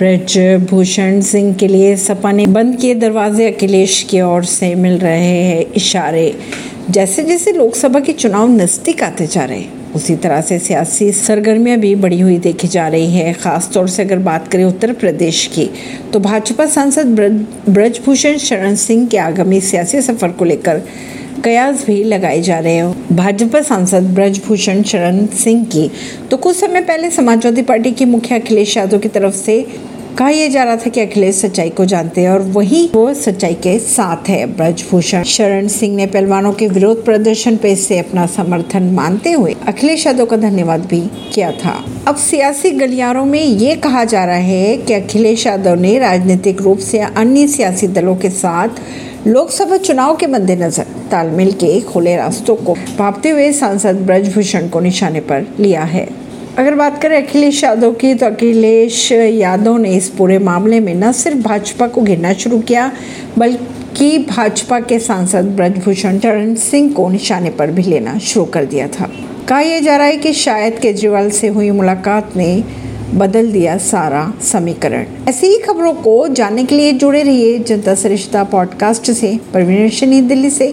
ब्रजभूषण सिंह के लिए सपा ने बंद किए दरवाजे अखिलेश की ओर से मिल रहे हैं इशारे। जैसे जैसे लोकसभा के चुनाव नज़दीक आते जा रहे हैं, उसी तरह से सियासी सरगर्मियाँ भी बढ़ी हुई देखी जा रही है। खास तौर से अगर बात करें उत्तर प्रदेश की तो भाजपा सांसद ब्रजभूषण शरण सिंह के आगामी सियासी सफ़र को लेकर कयास भी लगाए जा रहे हैं। भाजपा सांसद ब्रजभूषण शरण सिंह की तो कुछ समय पहले समाजवादी पार्टी की मुखिया अखिलेश यादव की तरफ़ से कहा यह जा रहा था कि अखिलेश सच्चाई को जानते हैं और वही वो सच्चाई के साथ है। ब्रजभूषण शरण सिंह ने पहलवानों के विरोध प्रदर्शन पे से अपना समर्थन मानते हुए अखिलेश यादव का धन्यवाद भी किया था। अब सियासी गलियारों में ये कहा जा रहा है कि अखिलेश यादव ने राजनीतिक रूप से अन्य सियासी दलों के साथ लोकसभा चुनाव के मद्देनजर तालमेल के खुले रास्तों को भापते हुए सांसद ब्रजभूषण को निशाने पर लिया है। अगर बात करें अखिलेश यादव की तो अखिलेश यादव ने इस पूरे मामले में न सिर्फ़ भाजपा को घिरना शुरू किया, बल्कि भाजपा के सांसद ब्रजभूषण चरण सिंह को निशाने पर भी लेना शुरू कर दिया था। कहा यह जा रहा है कि शायद केजरीवाल से हुई मुलाकात ने बदल दिया सारा समीकरण। ऐसी ही खबरों को जानने के लिए जुड़े रहिए जनता सरिश्ता पॉडकास्ट से। परवीन दिल्ली से।